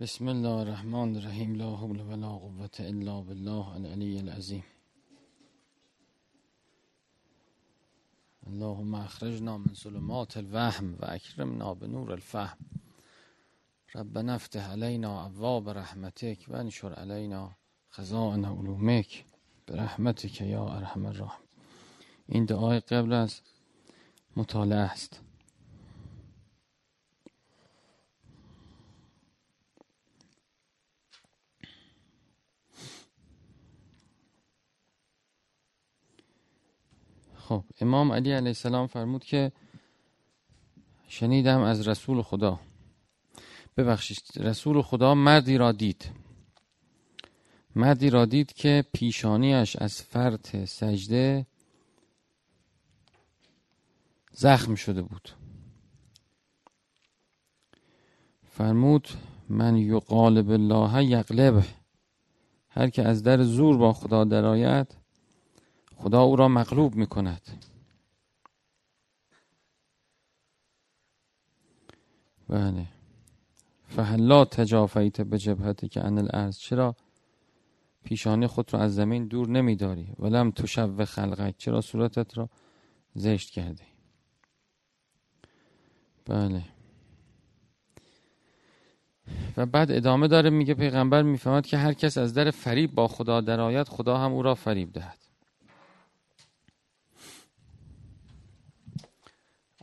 بسم الله الرحمن الرحیم. لا حول ولا قوة الا بالله العلی العظیم. اللهم اخرجنا من ظلمات الوهم و اکرمنا بنور الفهم. ربنا افتح علينا ابواب رحمتك و انشر علينا خزائن علومك برحمتك یا ارحم الراحمین. این دعای قبل از مطالعه است. خب امام علی علیه السلام فرمود که شنیدم از رسول خدا. ببخشید رسول خدا مردی را دید. مردی را دید که پیشانیش از فرط سجده زخم شده بود. فرمود من یقالب الله یقلب هر که از در زور با خدا درآید خدا او را مغلوب می کند بله. فهلا تجافیت به جبهتی که ان الارض چرا پیشانی خود را از زمین دور نمیداری؟ ولم تشو خلقک چرا صورتت را زشت کردی؟ بله. و بعد ادامه داره میگه پیغمبر می‌فهمد که هر کس از در فریب با خدا درآید خدا هم او را فریب دهد.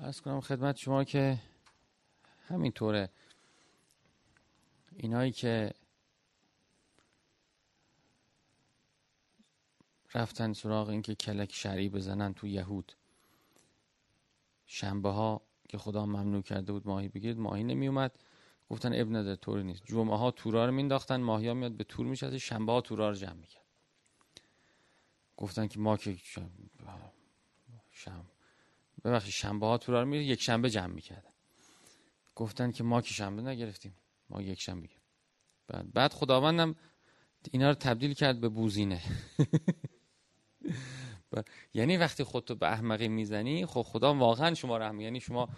ارز کنم خدمت شما که همینطوره. اینایی که رفتن سراغ اینکه کلک شرعی بزنن تو یهود. شنبه ها که خدا ممنوع کرده بود ماهی بگیرید ماهی نمی اومد گفتن ابن نداره طوری نیست. جمعه ها تورا رو مینداختن ماهی ها میاد به تور میشه شنبه ها تورا رو جمع می‌کرد. گفتن که ما که شنبه ببخشید شنبه ها تورا رو یک شنبه جمع می‌کردن. گفتن که ما که شنبه نگرفتیم ما یک شنبه بعد بعد خداوندم اینا رو تبدیل کرد به بوزینه. یعنی وقتی خودتو به احمقی می‌زنی خب خدا واقعا شما رحم یعنی شما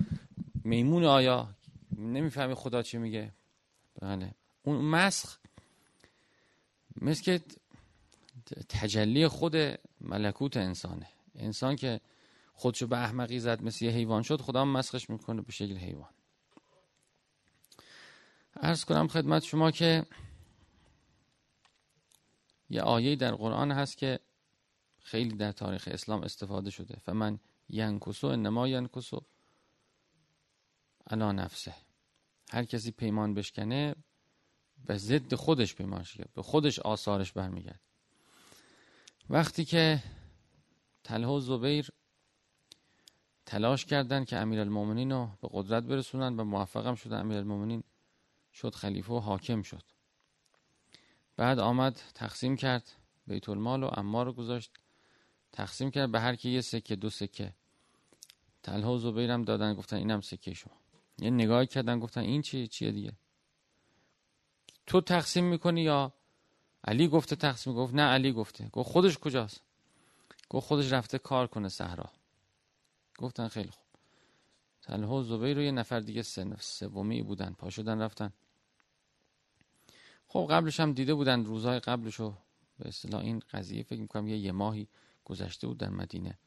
میمون آیا؟ نمی‌فهمی خدا چی میگه. بله. اون مسخ مثل که تجلی خود ملکوت انسانه. انسان که خودشو به احمقی زد مثل یه حیوان شد خدا هم مسخش می‌کنه به شکل حیوان. ارز کنم خدمت شما که یه آیه در قرآن هست که خیلی در تاریخ اسلام استفاده شده. فمن ینکسو انما ینکسو علا نفسه. هر کسی پیمان بشکنه به ضد خودش پیمان شکنه به خودش آثارش برمیگرد وقتی که طلحه و زبیر تلاش کردند که امیرالمومنین رو به قدرت برسونن و موفقم شده امیرالمومنین شد خلیفه و حاکم شد. بعد آمد تقسیم کرد بیت المال و امار رو گذاشت. تقسیم کرد به هر کی یه سکه دو سکه. طلحه و زبیرم دادن گفتن اینم سکه شما. یه نگاه کردن گفتن این چی چیه دیگه؟ تو تقسیم می‌کنی یا علی گفته تقسیم؟ گفت نه علی گفته. گفت خودش کجاست؟ گفت خودش رفته کار کنه صحرا. گفتن خیلی خوب. طلحه و زبیر رو یه نفر دیگه سومی بودن. پا شدن رفتن. خب قبلش هم دیده بودن. روزهای قبلشو به اصطلاح این قضیه فکر می‌کنم یه یه ماهی گذشته بود در مدینه.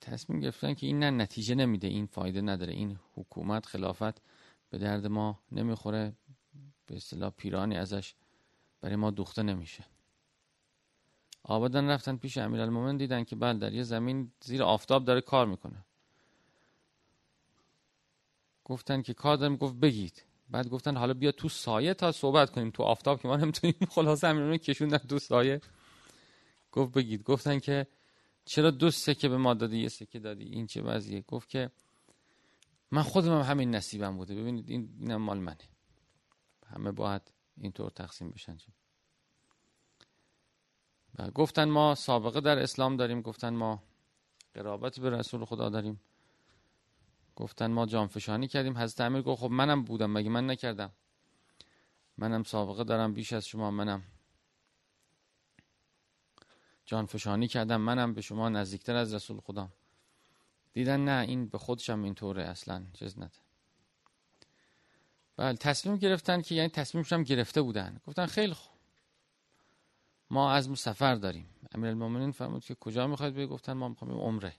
تصمیم گرفتن که این نه نتیجه نمیده. این فایده نداره. این حکومت خلافت به درد ما نمی‌خوره. به اصطلاح پیرانی ازش برای ما دوخته نمیشه. آبادان رفتن پیش امیرالمومنین دیدن که بله در یه زمین زیر آفتاب داره کار می‌کنه. گفتن که کار دارم گفت بگید. بعد گفتن حالا بیا تو سایه تا صحبت کنیم. تو آفتاب که ما نمی‌تونیم خلاصه امیرالمومنین کشوندن تو سایه. گفت بگید. گفتن که چرا دو سکه به ما دادی یه سکه دادی؟ این چه وضعیه؟ گفت که من خودم هم همین نصیبم بوده. ببینید این اینم مال منه. همه باید اینطور تقسیم بشن و گفتن ما سابقه در اسلام داریم گفتن ما قرابت به رسول خدا داریم. گفتن ما جانفشانی کردیم. حضرت امیر گفت خب منم بودم مگه من نکردم؟ منم سابقه دارم بیش از شما منم. جانفشانی کردم منم به شما نزدیکتر از رسول خدا. دیدن نه این به خودشم اینطوره اصلا چیز نده بله تصمیم گرفتن که یعنی تصمیمش هم گرفته بودن. گفتن خیلی خوب. ما عزم سفر داریم. امیرالمومنین فرمود که کجا می‌خواید بگه گفتن ما می‌خوایم عمره.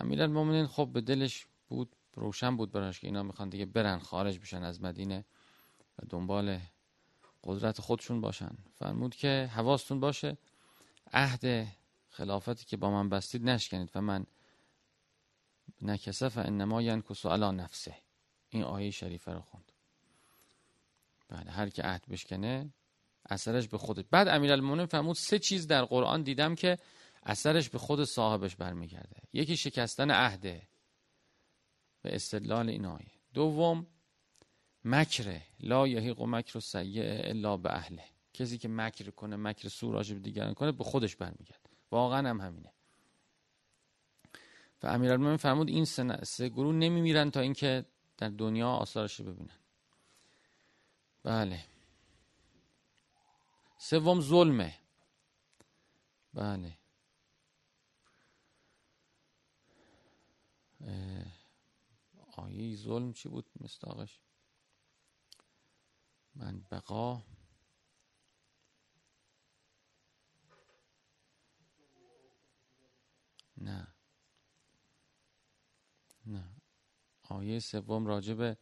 امیرالمومنین خب به دلش بود روشن بود براش که اینا می‌خوان دیگه برن خارج بشن از مدینه و دنبال قدرت خودشون باشن. فرمود که حواستون باشه عهد خلافتی که با من بستید نشکنید و من نکسه و انما ینکسو علا نفسه. این آیه شریفه رو خوند. بله هر که عهد بشکنه اثرش به خودت بعد امیرالمومنین فرمود سه چیز در قرآن دیدم که اثرش به خود صاحبش برمیگرده. یکی شکستن عهده به استدلال این آیه دوم مکره لا یحیق و مکر سیء الا به اهله کسی که مکر کنه مکر سو راجب دیگران کنه به خودش برمیگرده. واقعا هم همینه. و امیرالمومنین فرمود این سه, سه گروه نمیمیرن تا اینکه در دنیا آثارش ببینن. بله. سوم ظلمه. بله. آیه ظلم چی بود مستاقش من بقا. نه. نه. آیه سوم راجب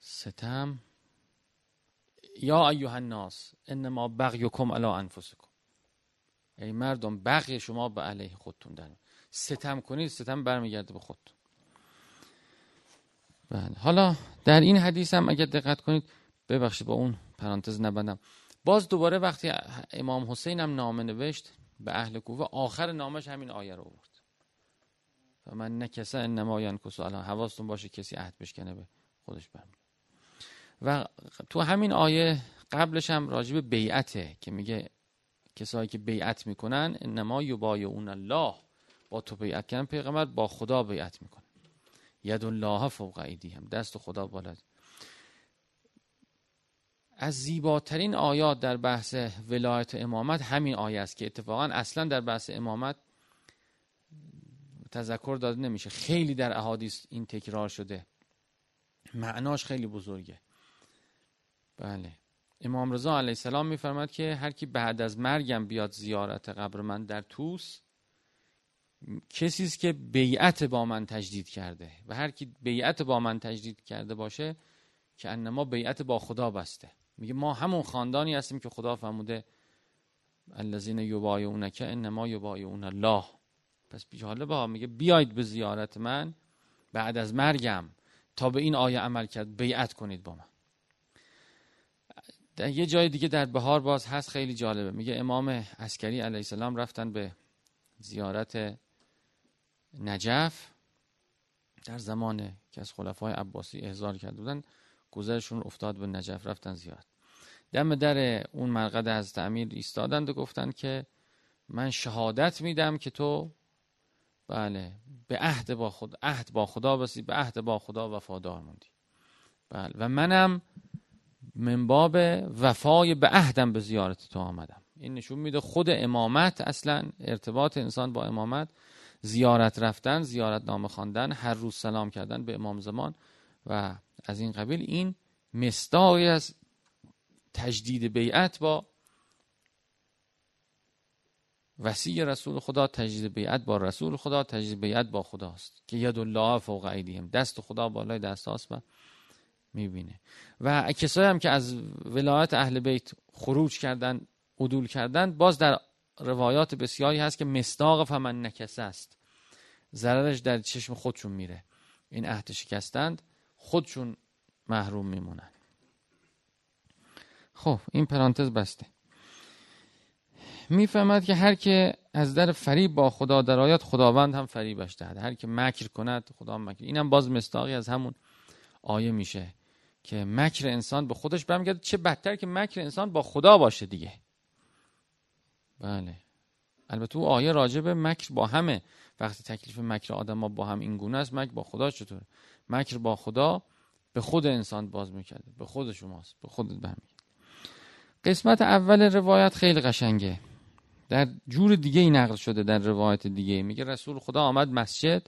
ستم. یا ایها الناس انما بغیکم علی انفسکم. ای مردم بغی شما به علیه خودتون در ستم کنید ستم برمیگرده به خودتون. بله. حالا در این حدیث هم اگر دقت کنید ببخشید با اون پرانتز نبندم. باز دوباره وقتی امام حسین هم نامه نوشت به اهل کوفه آخر نامش همین آیه رو آورد. و من نکسه انما ینکس الان حواستون باشه کسی عهد بشکنه به خودش برمی و تو همین آیه قبلش هم راجب بیعته که میگه کسایی که بیعت می‌کنن انما یبایعون الله. با تو بیعت کردن پیغمبر با خدا بیعت می‌کنن. ید الله فوق هم دست خدا بالا از زیباترین آیات در بحث ولایت امامت همین آیه است که اتفاقا اصلا در بحث امامت تذکر داده نمیشه. خیلی در احادیث این تکرار شده. معناش خیلی بزرگه. بله. امام رضا علیه السلام میفرماد که هر کی بعد از مرگم بیاد زیارت قبر من در توس کسی است که بیعت با من تجدید کرده و هر کی بیعت با من تجدید کرده باشه که انما بیعت با خدا بسته. میگه ما همون خاندانی هستیم که خدا فرموده الذین یبایعونک انما یبایعون الله. پس حالا با میگه بیاید به زیارت من بعد از مرگم تا به این آیه عمل کرد بیعت کنید با من. یه جای دیگه در بهار باز هست خیلی جالبه. میگه امام عسکری علیه السلام رفتن به زیارت نجف. در زمان که از خلفای عباسی احضار کرده بودن گذرشون افتاد به نجف رفتن زیارت. دم در اون مرقد از تعمیر ایستادند و گفتن که من شهادت میدم که تو بله به عهد با خدا عهد با خدا بسی به عهد با خدا وفادار موندی. بله و منم من باب وفای به عهدم به زیارت تو آمدم. این نشون میده خود امامت اصلا ارتباط انسان با امامت زیارت رفتن زیارت نامه خواندن هر روز سلام کردن به امام زمان و از این قبیل این مستاقی از تجدید بیعت با وسیع رسول خدا تجدید بیعت با رسول خدا تجدید بیعت با خداست که ید الله فوق ایدیهم. دست خدا بالای دست هاست و می‌بینه. و کسایی هم که از ولایت اهل بیت خروج کردن عدول کردن باز در روایات بسیاری هست که مستاق فمن نکسه است. ضررش در چشم خودشون میره. این عهد شکستند خودشون محروم میمونن. خب این پرانتز بسته. می‌فهمد که هر که از در فریب با خدا در آیات خداوند هم فریبش دهد. هر که مکر کند خدا مکر. اینم باز مستاقی از همون آیه میشه. که مکر انسان به خودش برمیگرده. چه بدتر که مکر انسان با خدا باشه دیگه. بله. البته او آیه راجع به مکر با همه. وقتی تکلیف مکر آدم ها با هم این گونه است مکر با خدا چطوره؟ مکر با خدا به خود انسان باز می‌کرده. به خود شماست. به خودت برمیگرده قسمت اول روایت خیلی قشنگه. در جور دیگه ای نقل شده در روایت دیگه میگه رسول خدا آمد مسجد.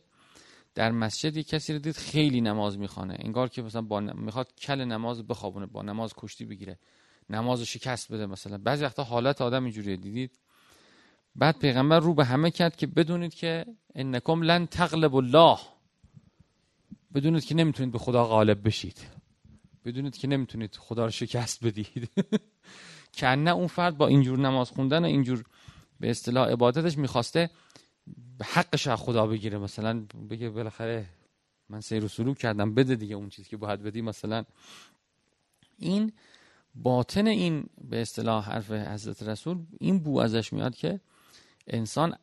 در مسجد یک کسی رو دید خیلی نماز می‌خوانه. انگار که مثلا با می‌خواد کل نماز بخوابونه با نماز کشتی بگیره نماز شکست بده مثلا. بعضی وقتا حالت آدم اینجوریه دیدید؟ بعد پیغمبر رو به همه کرد که بدونید که انکم لن تغلب الله. بدونید که نمی‌تونید به خدا غالب بشید. بدونید که نمی‌تونید خدا رو شکست بدید. که نه اون فرد با اینجور نماز خوندن و اینجور به اصطلاح عبادتش می‌خواسته حقش از خدا بگیره. مثلا بگه بالاخره من سیر و سلوک کردم بده دیگه اون چیزی که باید بدی. مثلا این باطن این به اصطلاح حرف حضرت رسول این بو ازش میاد که انسان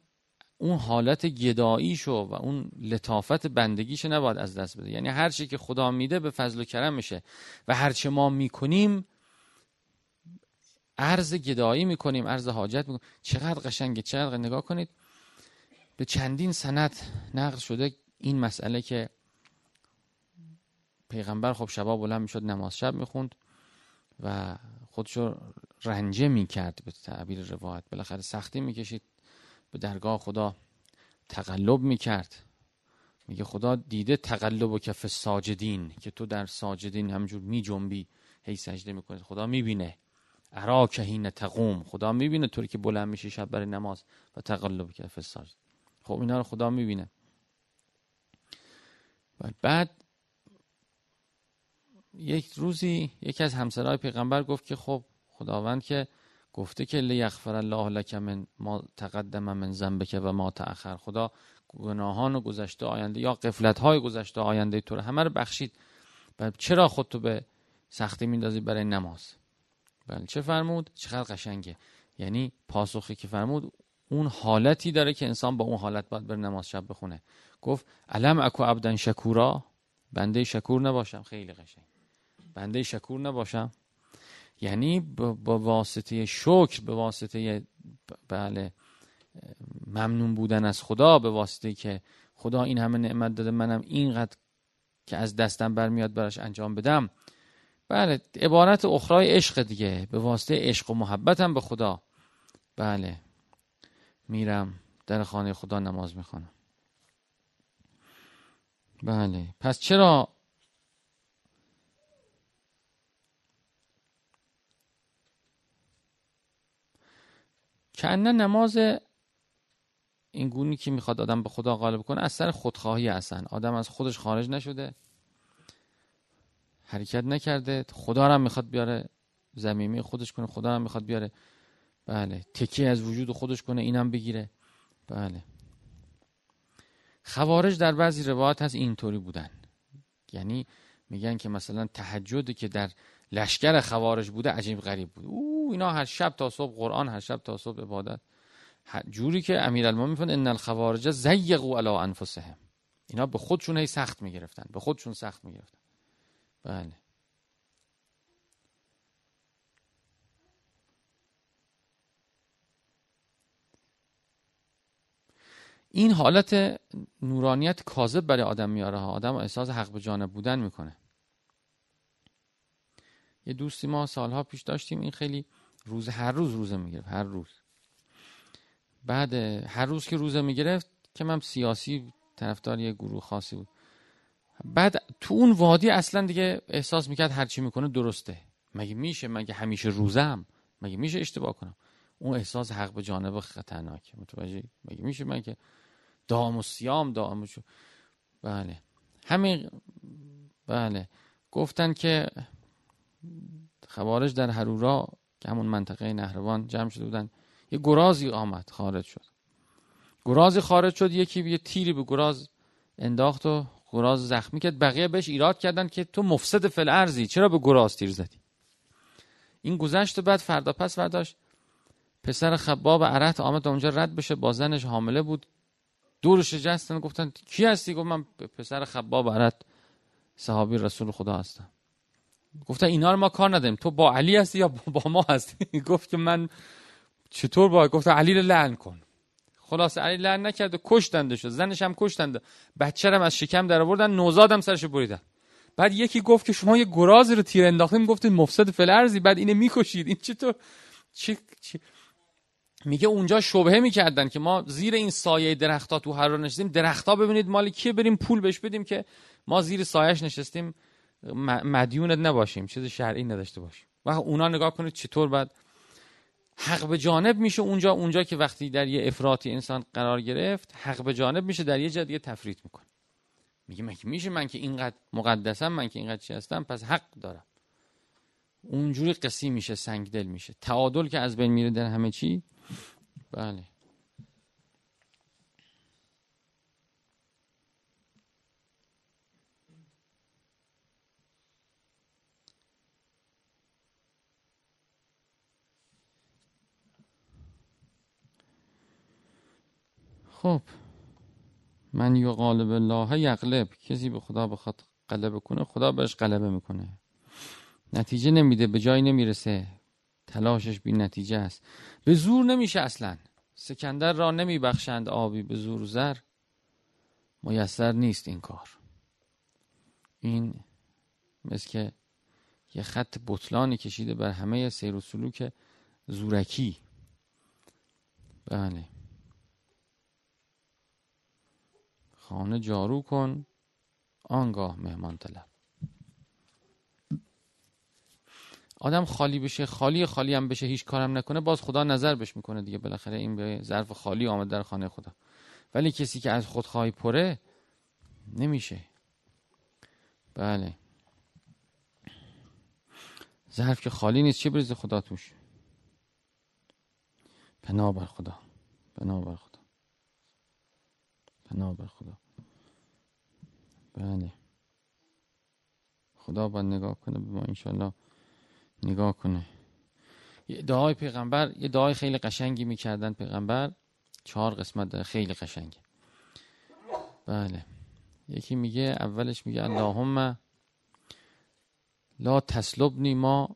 اون حالت گداییشو و اون لطافت بندگیشو نباید از دست بده. یعنی هر چی که خدا میده به فضل و کرم میشه و هر چه ما می‌کنیم عرض گدایی می‌کنیم عرض حاجت می‌کنیم. چقدر قشنگه چقدر نگاه کنید. به چندین سند نقل شده این مسئله که پیغمبر خب شبا بلند می‌شد نماز شب می‌خوند و خودشو رنجه می‌کرد به تعبیر روایت. بالاخره سختی می‌کشید. به درگاه خدا تقلب می‌کرد. میگه خدا دیده تقلب و کف ساجدین که تو در ساجدین همجور میجنبی. هی سجده می‌کنی. خدا می‌بینه. ارا کهین تقوم. خدا می‌بینه طوری که بلند میشه شب برای نماز و تقلب کف ساجد. خب اینا رو خدا می‌بینه. بعد یک روزی یکی از همسرای پیغمبر گفت که خب خداوند که گفته که لیغفر الله لک من ما تقدم من ذنبک و ما تأخر. خدا گناهان و گذشته آینده یا قفلت های گذشته آینده تو رو همه رو بخشید. و چرا خودتو به سختی میندازی برای نماز؟ بله چه فرمود؟ چقدر قشنگه. یعنی پاسخی که فرمود اون حالتی داره که انسان با اون حالت باید بر نماز شب بخونه. گفت علم اکو عبدن شکورا؟ بنده شکور نباشم خیلی قشنگ. بنده شکور نباشم. یعنی با واسطه شکر به واسطه بله ممنون بودن از خدا به واسطه که خدا این همه نعمت داده منم اینقدر که از دستم برمیاد براش انجام بدم. بله عبارت اخرای عشق دیگه به واسطه عشق و محبتم به خدا. بله. میرم در خانه خدا نماز می‌خوانم. بله. پس چرا کنه نماز این گونی که می‌خواد آدم به خدا غالب کنه از سر خودخواهی هستن آدم از خودش خارج نشده حرکت نکرده خدا رو هم می‌خواد بیاره زمینی خودش کنه خدا هم می‌خواد بیاره. بله. تکیه از وجود خودش کنه اینم بگیره. بله. خوارج در بعضی روایات هست اینطوری بودن. یعنی میگن که مثلا تهجدی که در لشکر خوارج بوده عجیب غریب بود. او اینا هر شب تا صبح قرآن هر شب تا صبح عبادت. جوری که امیرالمومنین می‌فهمن ان الخوارج زیقوا علی انفسهم. اینا به خودشون هی سخت می‌گرفتن به خودشون سخت می‌گرفتن. بله. این حالت نورانیت کاذب برای آدم میاره ها. آدم احساس حق به جانب بودن می‌کنه. یه دوستی ما سالها پیش داشتیم این خیلی روز هر روز روزه می‌گرفت هر روز. بعد هر روز که روزه می‌گرفت که من سیاسی طرفدار یه گروه خاصی بود. بعد تو اون وادی اصلا دیگه احساس می‌کرد هرچی می‌کنه درسته. مگه میشه؟ مگه همیشه روزم؟ مگه میشه اشتباه کنم؟ اون احساس حق به جانب خطرناک متوجه مگه میشه من که دام و سیام دام شو. بله. همین بله. گفتن که خوارج در هرورا که همون منطقه نهروان جمع شده بودن یه گرازی آمد خارج شد. گرازی خارج شد یکی یه تیری به گراز انداخت و گراز زخمی کرد. بقیه بهش ایراد کردن که تو مفسد فل ارزی چرا به گراز تیر زدی؟ این گذشت و بعد فردا پس فرداش پسر خباب عرت آمد اونجا رد بشه. با زنش حامله بود. دورش جستن گفتن کی هستی؟ گفت من پسر خباب عرت صحابی رسول خدا هستم. گفتن اینا رو ما کار نداریم. تو با علی هستی یا با ما هستی؟ گفت که من چطور با گفت علی رو لعن کن. خلاص علی لعن نکرد و کشتندش زنش هم کشتند بچه هم از شکم در آوردن نوزادم سرش بریدن. بعد یکی گفت که شما یه گرازی رو تیر انداختین. گفتید مفسد فل ارزی بعد اینه می‌کشید. این چطور چی, چی؟ میگه اونجا شبهه می‌کردن که ما زیر این سایه درختها تو هر نشستیم. درختها ببینید مال کیه بریم پول بهش بدیم که ما زیر سایش نشستیم. مدیونت نباشیم چیز شرعی نداشته باشیم. و اونا نگاه کنید چطور بعد حق به جانب میشه اونجا اونجا که وقتی در یه افراطی انسان قرار گرفت حق به جانب میشه در یه جا دیگه تفریط می‌کنه. میگه من که میشه من که اینقدر مقدسم من که اینقدر چی هستم؟ پس حق دارم. اونجوری قصی میشه سنگ دل میشه. تعادل که از بین میره در همه چی بله. خب. من یو غالب الله یغلب کسی به خدا بخواد غلبه کنه خدا بهش غلبه می‌کنه. نتیجه نمیده به جای نمی‌رسه. تلاشش بی نتیجه است. به زور نمیشه اصلا. سکندر را نمیبخشند آبی به زور زر. میسر نیست این کار. این مثل که یه خط بطلانی کشیده بر همه سیر و سلوک زورکی. بله. خانه جارو کن. آنگاه مهمان طلب. آدم خالی بشه خالی خالی هم بشه هیچ کارم نکنه باز خدا نظر بهش می‌کنه دیگه. بالاخره این به ظرف خالی آمد در خانه خدا. ولی کسی که از خودخواهی پره نمیشه. بله. ظرف که خالی نیست چه بریزه خدا توش؟ پناه بر خدا. پناه بر خدا. پناه بر خدا. بله. خدا باید نگاه کنه به ما انشالله نگاه کنه. دعای پیغمبر یه دعای خیلی قشنگی می‌کردن پیغمبر. چهار قسمت داره خیلی قشنگی بله. یکی میگه اولش میگه اللهم لا تسلبنی ما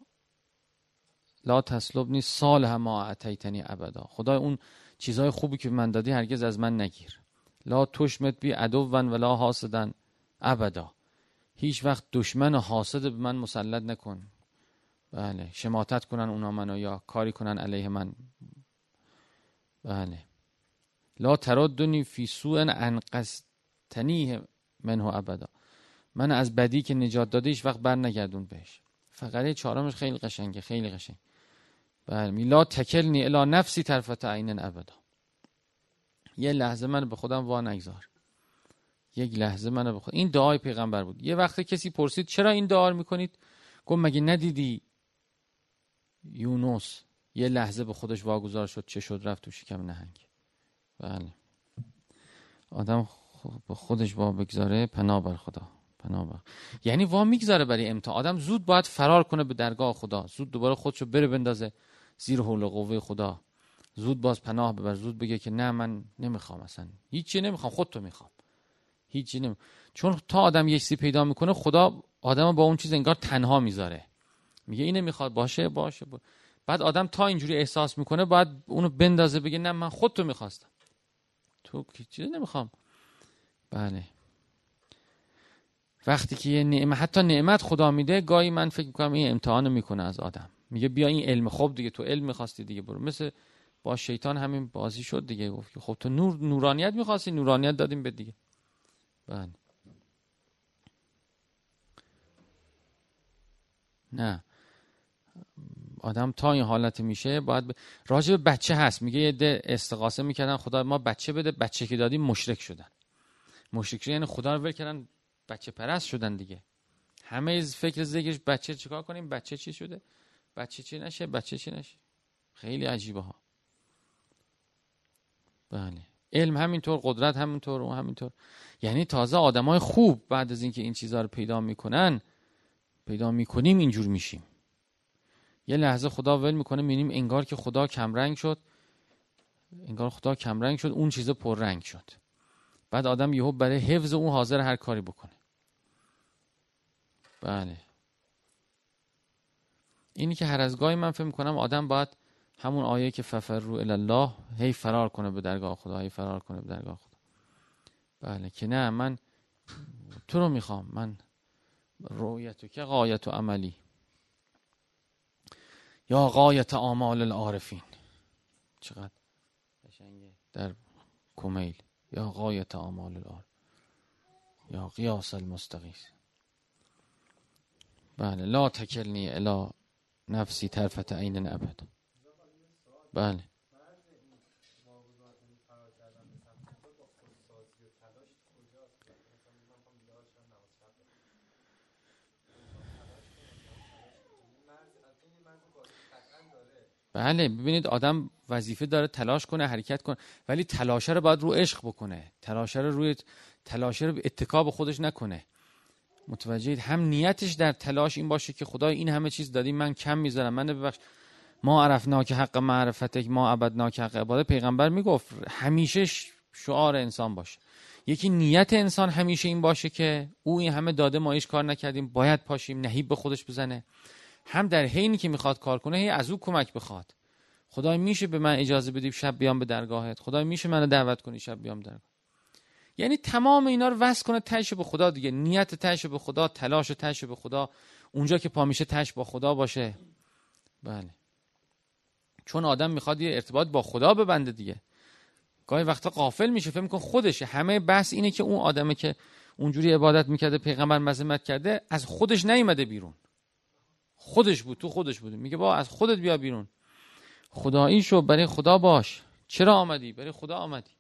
لا تسلبنی سال ما اعتیتنی ابدا. خدای اون چیزهای خوبی که من دادی هرگز از من نگیر. لا تشمت بی عدو ولا حاسدن ابدا. هیچ وقت دشمن و حاسد به من مسلط نکن. بله. شماتت کنن اونا منو یا کاری کنن علیه من. بله. لا تردنی فی سوء انقصتنیه منه ابدا. من از بدی که نجات داده ایش وقت بر نگردون بهش فقره چهارمش خیلی قشنگه خیلی قشنگ. بله. لا تکلنی الا نفسی طرفت عین ابدا. یه لحظه من به خودم وا نگذار. یک لحظه من به خود این دعای پیغمبر بود. یه وقت کسی پرسید چرا این دعا می‌کنید؟ گفت مگه ندیدی یونس یه لحظه به خودش واگذار شد چه شد رفت تو شکم نهنگ. بله. آدم به خودش وا بگذاره پناه بر خدا پناه بر. یعنی وا می‌گذاره برای امتحان آدم زود باید فرار کنه به درگاه خدا. زود دوباره خودشو بره بندازه زیر حول و قوه خدا. زود باز پناه ببر. زود بگه که نه من نمی‌خوام اصلا. هیچی نمی‌خوام. خودتو می‌خوام. هیچی نمی چون تا آدم یه چیزی پیدا می‌کنه خدا آدم با اون چیز انگار تنها می‌ذاره. میگه اینه می‌خواد باشه باشه بعد آدم تا اینجوری احساس می‌کنه باید اونو بندازه بگه نه من خودتو می‌خواستم. تو چیزی نمی‌خوام؟ بله. وقتی که یه نعمت حتی نعمت خدا میده گاهی من فکر می‌کنم این امتحان می‌کنه از آدم. میگه بیا این علم خوب دیگه تو علم می‌خواستی دیگه برو. مثل با شیطان همین بازی شد دیگه. گفت که خب تو نور نورانیت می‌خواستی نورانیت دادیم به دیگه. بله. نه. آدم تا این حالت میشه باید ب... راجع به بچه هست. میگه یه ده استقاسه می‌کردن خدا ما بچه بده. بچه که دادیم مشرک شدن. مشرک یعنی خدا رو ول کردن بچه پرست شدن دیگه. همه فکر زیگش بچه چیکار کنیم؟ بچه چی شده؟ بچه چی نشه؟ بچه چی نشه؟ خیلی عجیبه ها. بله. علم همینطور قدرت همینطور و همینطور. یعنی تازه آدمای خوب بعد از اینکه این چیزها رو پیدا می‌کنن پیدا می‌کنیم اینجور میشیم. یه لحظه خدا ول می‌کنه می‌بینیم انگار که خدا کمرنگ شد. انگار خدا کمرنگ شد اون چیز پررنگ شد. بعد آدم یهو برای حفظ اون حاضر هر کاری بکنه. بله. اینی که هر از گاهی من فکر می‌کنم آدم باید همون آیه که ففر رو الله هی فرار کنه به درگاه خدا هی فرار کنه به درگاه خدا. بله که نه من تو رو می‌خوام من رویتو که قایت و عملی. یا قایت آمال العارفین. چقدر قشنگه. در کمیل. یا غایت آمال الار یا قیاس المستقیس بله. لا تکلنی الا نفسی طرفت عین ابد. بله. بله ببینید آدم وظیفه داره تلاش کنه حرکت کنه ولی تلاشه رو باید رو عشق بکنه. تلاشه رو روی تلاشه رو اتکا خودش نکنه. متوجهید؟ هم نیتش در تلاش این باشه که خدای این همه چیز دادی من کم می‌ذارم. من ببخش ما عرفنا که حق معرفتک ما عبدنا که حق عباده پیغمبر می‌گفت همیشه شعار انسان باشه. یکی نیت انسان همیشه این باشه که او این همه داده ما ایش کار نکردیم باید پاشیم نهیب به خودش بزنه. هم در حینی که می‌خواد کار کنه هی از او کمک بخواد. خدای میشه به من اجازه بدی شب بیام به درگاهت. خدای میشه منو دعوت کنی شب بیام درگاه. یعنی تمام اینا رو وصل کنه تش به خدا دیگه. نیت تش به خدا تلاش تش به خدا. اونجا که پا میشه تش با خدا باشه. بله. چون آدم می‌خواد یه ارتباط با خدا ببنده دیگه. گاهی وقتا قافل میشه فکر می‌کنه خودشه. همه بحث اینه که اون آدمه که اونجوری عبادت می‌کرده پیغمبر مذمت کرده از خودش نیومده بیرون. خودش بود تو خودش بود میگه با از خودت بیا بیرون. خدایی شو برای خدا باش. چرا آمدی؟ برای خدا آمدی.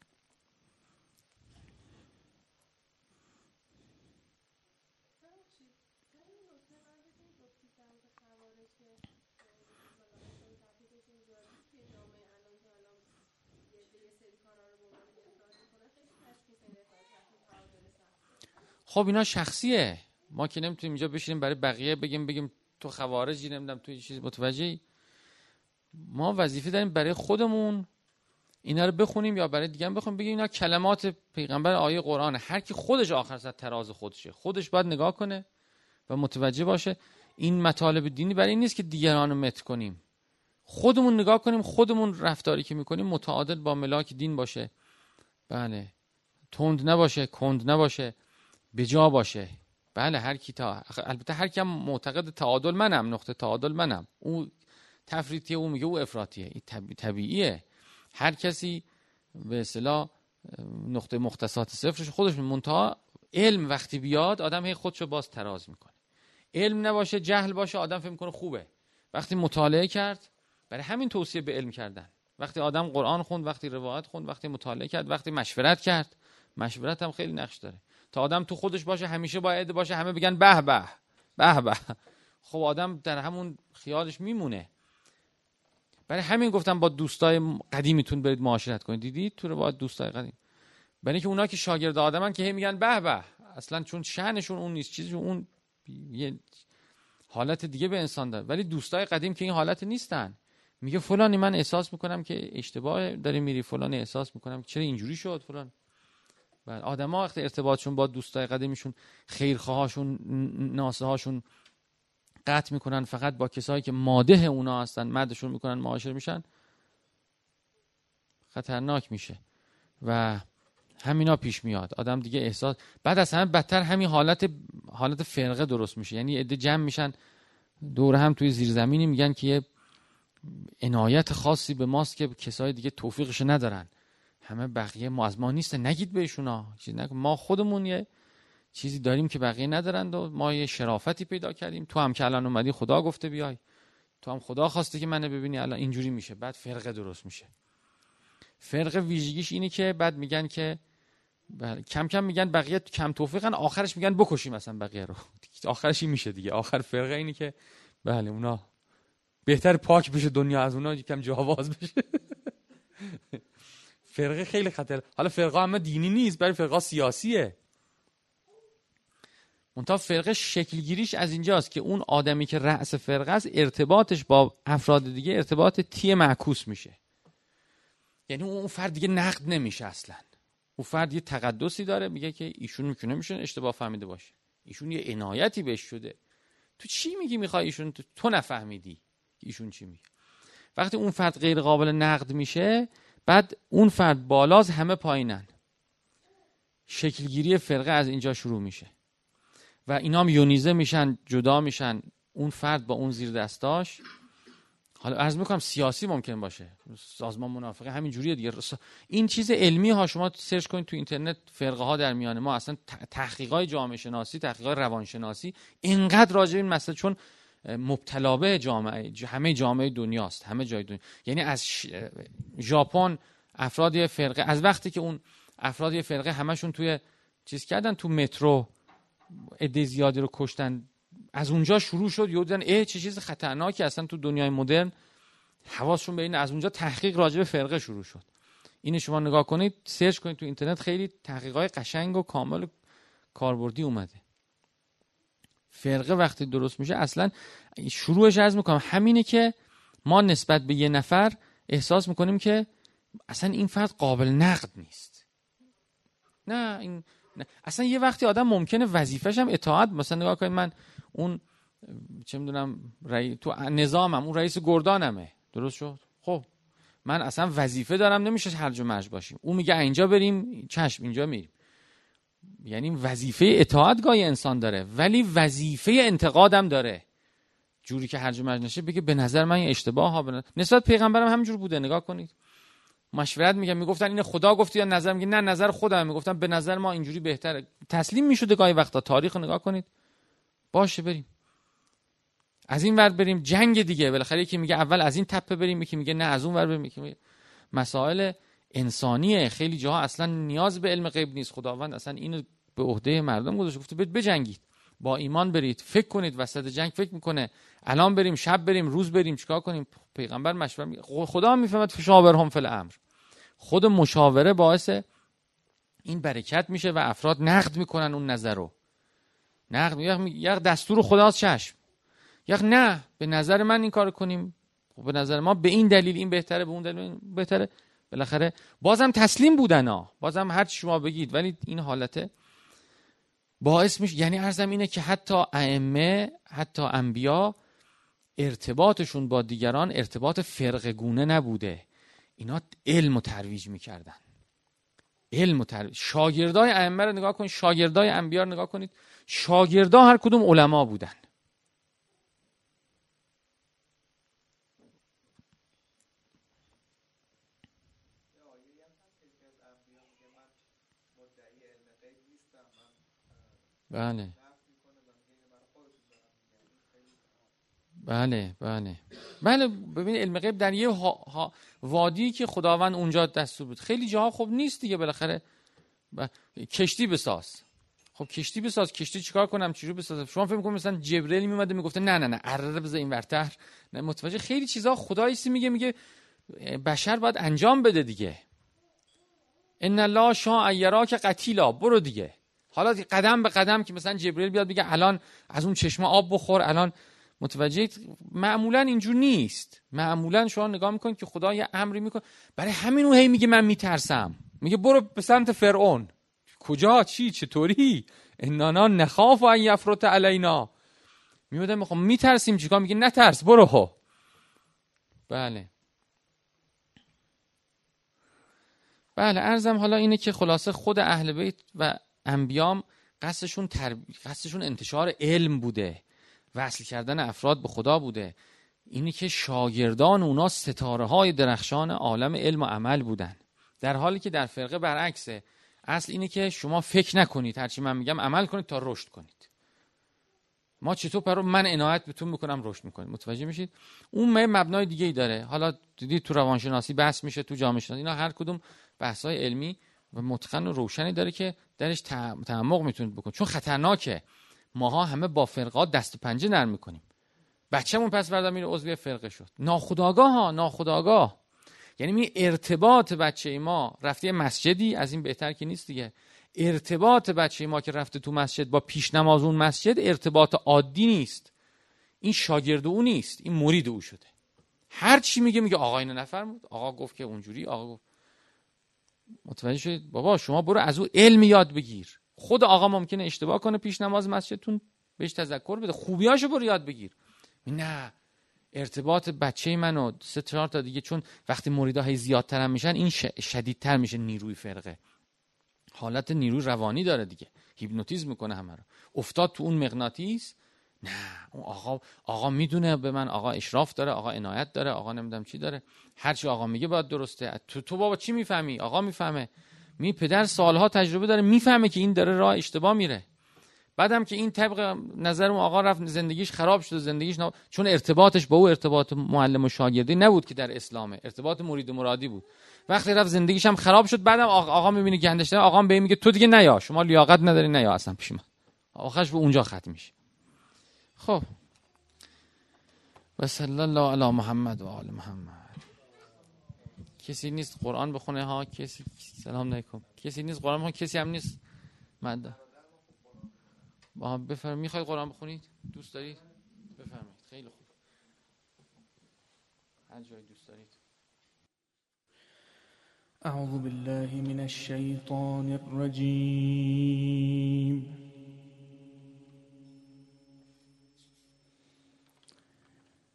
خب اینا شخصیه. ما که نمی‌تونیم اینجا بشینیم برای بقیه بگیم بگیم تو خوارجی نمی‌دونم تو چیز متوجهی؟ ما وظیفه داریم برای خودمون اینا رو بخونیم یا برای دیگه بخونیم بگیم اینا کلمات پیغمبر آیه قرآن. هر کی خودش آخر سر تراز خودشه. خودش باید نگاه کنه و متوجه باشه. این مطالب دینی برای این نیست که دیگران رو مت کنیم. خودمون نگاه کنیم خودمون رفتاری که می‌کنیم متعادل با ملاک دین باشه. بله. تند نباشه کند نباشه بجا باشه. بله هر کی تا البته هر کی معتقد تعادل منم نقطه تعادل منم. او تفریطیه او میگه او افراطیه. این طبیعیه. هر کسی به اصطلاح نقطه مختصات صفرش خودش منتها علم وقتی بیاد آدم هی خودشو باز تراز می‌کنه. علم نباشه جهل باشه آدم فکر می‌کنه خوبه. وقتی مطالعه کرد برای همین توصیه به علم کردن. وقتی آدم قرآن خوند وقتی روایت خوند وقتی مطالعه کرد وقتی مشورت کرد مشورت هم خیلی نقش داره. تا آدم تو خودش باشه همیشه باید باشه همه بگن به به به به. خب آدم در همون خیالش میمونه. برای همین گفتم با دوستای قدیمیتون برید معاشرت کنید. دیدید تو رو با دوستای قدیم. برای اینکه اونا که شاگرد آدمن که هی میگن به به. اصلا چون شأنشون اون نیست چیزشون اون یه حالت دیگه به انسان داره. ولی دوستای قدیم که این حالت نیستن. میگه فلانی من احساس می‌کنم که اشتباه داری میری فلانی احساس می‌کنم چرا اینجوری شد فلان. بله. آدما وقتی ارتباطشون با دوستای قدیمیشون خیرخواهاشون ناسه هاشون قطع می‌کنن فقط با کسایی که ماده اونا هستن مدشون می‌کنن معاشر میشن خطرناک میشه. و همینا پیش میاد. آدم دیگه احساس بعد از همه بدتر همین حالت حالت فرقه درست میشه. یعنی عده جمع میشن دور هم توی زیرزمینی میگن که یه عنایت خاصی به ماست که کسای دیگه توفیقش ندارن. همه بقیه ما از ما نیستن. نگید بهشون ما خودمون یه چیزی داریم که بقیه ندارند و ما یه شرافتی پیدا کردیم. تو هم که الان اومدی خدا گفته بیای. تو هم خدا خواسته که منو ببینی. الان اینجوری میشه. بعد فرقه درست میشه. فرقه ویژگیش اینه که بعد میگن که بله کم کم میگن بقیه کم توفیقن. آخرش میگن بکشیم مثلا بقیه رو. آخرش این میشه دیگه. آخر فرقه اینه که بله اونا بهتر پاک بشه دنیا از اونا کم جاواز بشه. فرقه خیلی خطر. حالا فرقه هم دینی نیست برای فرقه سیاسیه. منتها فرقه شکلگیریش از اینجاست که اون آدمی که رأس فرقه است ارتباطش با افراد دیگه ارتباط تی معکوس میشه. یعنی اون فرد دیگه نقد نمیشه اصلا. اون فرد یه تقدسی داره میگه که ایشون می‌تونه میشون اشتباه فهمیده باشه. ایشون یه عنایتی بهش شده. تو چی میگی می‌خوای ایشون؟ تو, تو نفهمیدی ایشون چی میگه. وقتی اون فرد غیر قابل نقد میشه بعد اون فرد بالاز همه پایینن. شکلگیری فرقه از اینجا شروع میشه. و اینا هم یونیزه میشن جدا میشن. اون فرد با اون زیر دستاش. حالا عرض می‌کنم سیاسی ممکن باشه. سازمان منافقه همین جوریه دیگه. این چیز علمی ها شما سرچ کنید تو اینترنت فرقه ها در میان ما اصلا تحقیقات جامعه شناسی تحقیقات روانشناسی اینقدر راجع این مسئله چون مبتلا جامعه همه جامعه دنیاست همه جای دنیا. یعنی از ژاپن افراد فرقه از وقتی که اون افراد فرقه همشون توی چیز کردن تو مترو عده زیادی رو کشتن. از اونجا شروع شد یهو دیدن اه چه چیز خطرناکی اصلا تو دنیای مدرن. حواسشون به این از اونجا تحقیق راجع به فرقه شروع شد. اینو شما نگاه کنید سرچ کنید تو اینترنت خیلی تحقیقات قشنگ و کامل کاربردی اومده. فرقه وقتی درست میشه اصلا شروعش از می‌کنم همینه که ما نسبت به یه نفر احساس می‌کنیم که اصلا این فرد قابل نقد نیست. نه این نه. اصلا یه وقتی آدم ممکنه وظیفش هم اطاعت مثلا نگاه کنید من اون چه می‌دونم رئی... تو نظامم اون رئیس گردانمه. درست شد؟ خب. من اصلا وظیفه دارم نمیشه هرج و مرج باشیم. اون میگه اینجا بریم چشم اینجا میریم. یعنی وظیفه اطاعت گاهی انسان داره ولی وظیفه انتقادم داره. جوری که هرج و مرج نشه بگه به نظر من اشتباه ها نسبت پیغمبرم همینجور بوده نگاه کنید. مشورت میگم می‌گفتن این خدا گفتی یا نظر میگه نه نظر خودم. می‌گفتن به نظر ما اینجوری بهتره. تسلیم می‌شده گاهی وقتا. تاریخ نگاه کنید. باشه بریم. از این ور بریم. جنگ دیگه. بالاخره یکی میگه اول از این تپه بریم یکی میگه نه از اون ور بریم یکی مسائل انسانیه. خیلی جاها اصلا نیاز به علم غیب نیست. خداوند اصلا اینو به عهده مردم گذاشته. گفته بجنگید. با ایمان برید. فکر کنید. وسط جنگ فکر می‌کنه. الان بریم شب بریم روز بریم. چیکار کنیم؟ پیغمبر مشوره می... خدا می‌فهمد فشاورهم فل امر خود مشاوره باعث این برکت میشه و افراد نقد می‌کنن اون نظر رو. نقد یک دستور خداست چشم. یک نه. به نظر من این کار کنیم. خب به نظر ما به این دلیل این بهتره به اون دلیل بهتره. بالاخره بازم تسلیم بودن ها. بازم هر شما بگید. ولی این حالته. باعث میشه یعنی ارزم اینه که حتی ائمه حتی انبیا ارتباطشون با دیگران ارتباط فرقگونه نبوده. اینا علم و ترویج می‌کردن. علم و ترویج. شاگردای ائمه رو نگاه کنید شاگردای انبیا رو نگاه کنید. شاگردا هر کدوم علما بودن. بله. بله بله. بله ببین علم غیب در یه ها وادی که خداوند اونجا دستور بود خیلی جاها خب نیست دیگه بالاخره. کشتی بساز. خب کشتی بساز. کشتی چیکار کنم؟ چجوری بساز شما فکر می‌کنید مثلا جبرئیل میومده می‌گفته نه نه نه. ارره بذار این ورتر. نه متوجه. خیلی چیزا خدایی میگه؟ میگه بشر باید انجام بده دیگه. ان الله شاء که قتیلا. برو دیگه. حالا قدم به قدم که مثلا جبرئیل بیاد بگه الان از اون چشمه آب بخور الان متوجه معمولا اینجور نیست. معمولا شما نگاه می‌کنید که خدا یه امری می‌کنه. برای همین هی میگه من میترسم. میگه برو به سمت فرعون. کجا؟ چی؟ چطوری؟ انانا نخاف و یفرط علینا میوده می‌خوام میترسیم چیکار؟ میگه نترس برو ها بله. بله ارزم حالا اینه که خلاصه خود اهل بیت و انبیام قصدشون, تر... قصدشون انتشار علم بوده. وصل کردن افراد به خدا بوده. اینی که شاگردان اونا ستاره های درخشان عالم علم و عمل بودن. در حالی که در فرقه برعکسه. اصل اینه که شما فکر نکنید. هرچی من میگم عمل کنید تا رشد کنید. ما چطور پرو من عنایت بهتون می‌کنم رشد می‌کنید. متوجه میشید؟ اون مبنای دیگه ای داره. حالا دیدید تو روانشناسی بحث میشه تو جامعه شناسی اینا هر کدوم بحث های علمی و متقن و روشنی داره که درش تعمق می‌تونید بکنید. چون خطرناکه. ماها همه با فرقات دست و پنجه نرم می‌کنیم. بچه‌مون پس فردا میره عضو فرقه شد. ناخداگاه ها ناخداگاه یعنی می ارتباط بچه ما رفته مسجدی از این بهتر که نیست دیگه. ارتباط بچه ما که رفته تو مسجد با پیش نماز اون مسجد ارتباط عادی نیست. این شاگرد او نیست این مرید او شده. هر چی میگه میگه آقا اینو نفرمود. آقا گفت که اونجوری آقا گفت متوجه شدید بابا شما برو از او علم یاد بگیر. خود آقا ممکنه اشتباه کنه پیش نماز مسجدتون بهش تذکر بده. خوبیاشو برو یاد بگیر. نه ارتباط بچه منو سه چهار تا دیگه چون وقتی مریدا هی زیادتر میشن این شدیدتر میشه نیروی فرقه. حالت نیروی روانی داره دیگه. هیپنوتیزم می‌کنه همه رو. افتاد تو اون مغناطیس نه اون آقا آقا می‌دونه به من آقا اشراف داره آقا عنایت داره آقا نمی‌دونم چی داره. هر چی آقا میگه باید درسته. تو تو بابا چی می‌فهمی؟ آقا می‌فهمه. می پدر سالها تجربه داره می‌فهمه که این داره راه اشتباه میره. بعدم که این طبق نظر اون آقا رفت زندگیش خراب شد زندگیش نب... چون ارتباطش با او ارتباط معلم و شاگردی نبود که در اسلامه. ارتباط مرید و مرادی بود. وقتی رفت زندگیش هم خراب شد. بعدم آقا, آقا می‌بینه گندش آقا به میگه تو دیگه نیا. شما لیاقت نداری نیا اصلا پیش من. آخرش به اونجا ختم میشه. خب. و صلی الله علی محمد و آل محمد. کسی نیست قرآن بخونه ها کسی سلام علیکم. کسی نیست قرآن بخونه کسی هم نیست. مده با هم بفرمایید. می‌خواید قرآن بخونید؟ دوست دارید؟ بفرمایید. خیلی خوب. هر دوست دارید. أعوذ بالله من الشيطان الرجيم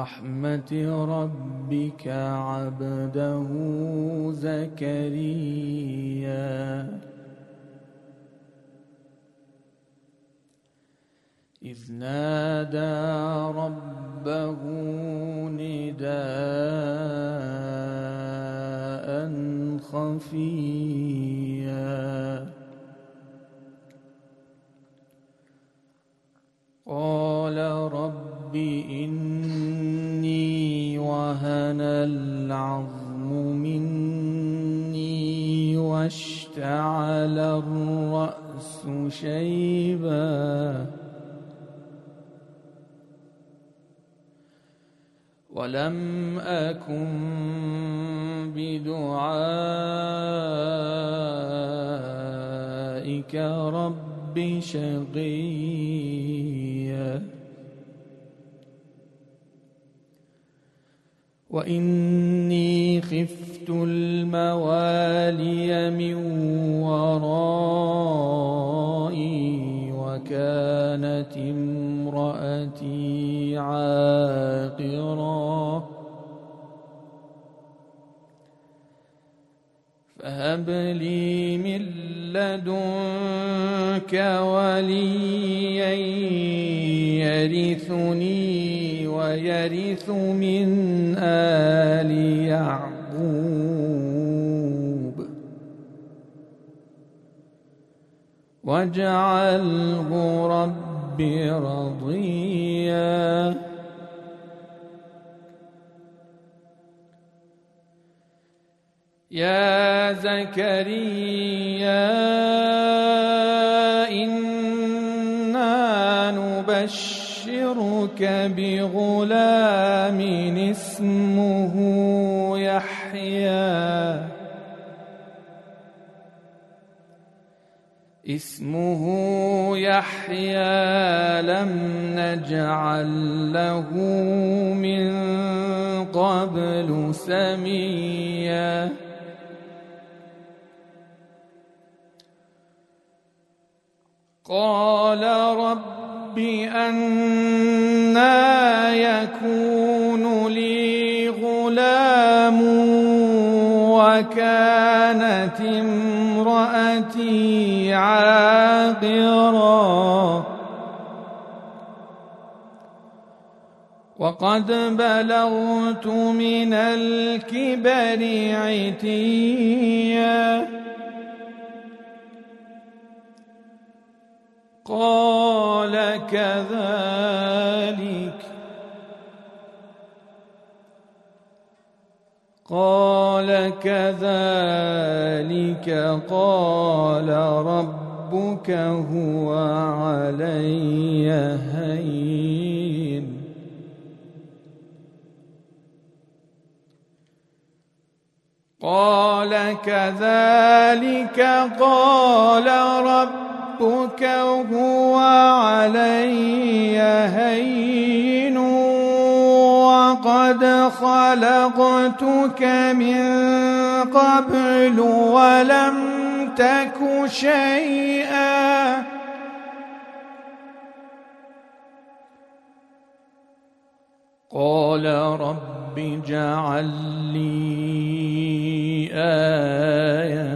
ذكر رحمة ربك عبده زكريا. إذ نادى ربه نداء خفيا العظم مني واشتعل الرأس شيبا. ولم أكن بدعائك رب شقيا وإني خفت الموالي من ورائي وكانت امرأتي عاقرا فهب لي من لدنك وليا يرثني ويرث من آل يعقوب. واجعله رب رضيا. يا زكريا إنا نبشرك بغلام اسمه يحيى. اسمه يحيى لم نجعل له من قبل سميا. قال رب أنا يكون لي غلام وكانت امرأتي عاقرا. وقد بلغت من الكبر عتيا. قال كذلك. قال كذلك. قال ربك هو علي هين. قال كذلك. قال ربك هو علي هين وقد وقد خلقتك من قبل ولم تك شيئا. قال رب اجعل لي آية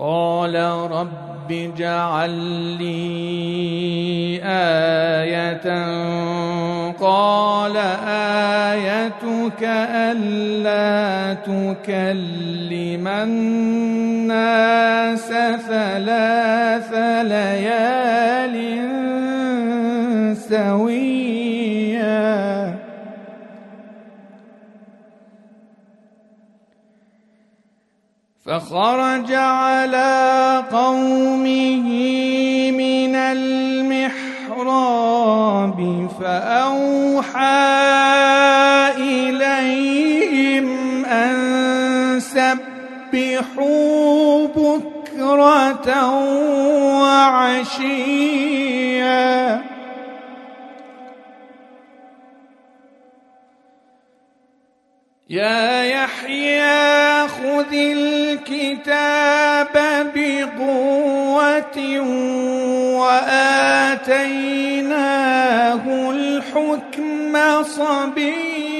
قال رب اجعل لي آية. قال آيتك ألا تكلم الناس ثلاث ليال سويا. فخرج على قومه من المحراب فأوحى إليهم أن سبحوا بكرة وعشيا. يا يحيى خذ الكتاب بقوة وآتيناه الحكم صبيا.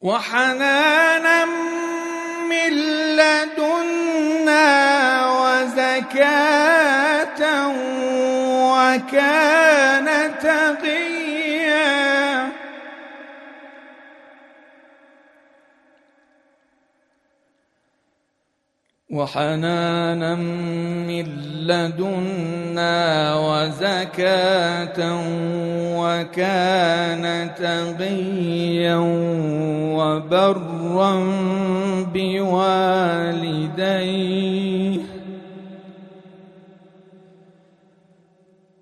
وحنانا من لدنا وزكاة وكان تقيا وحنانا من لدنا وزكاة وكان تقيا وبرا بوالديه.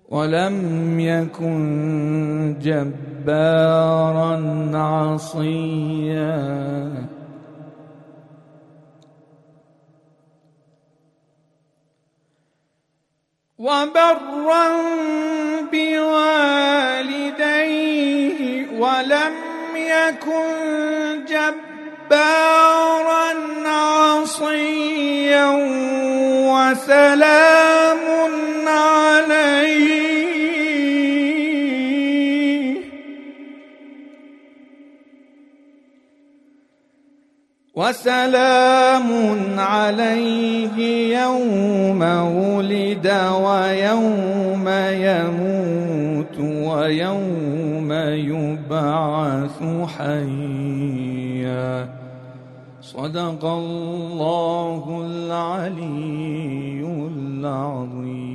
ولم يكن جبارا عصيا. وبرا بوالديه ولم يكن جبارا عصيا وسلام وسلام عليه يوم ولد ويوم يموت ويوم يبعث حيا. صدق الله العلي العظيم.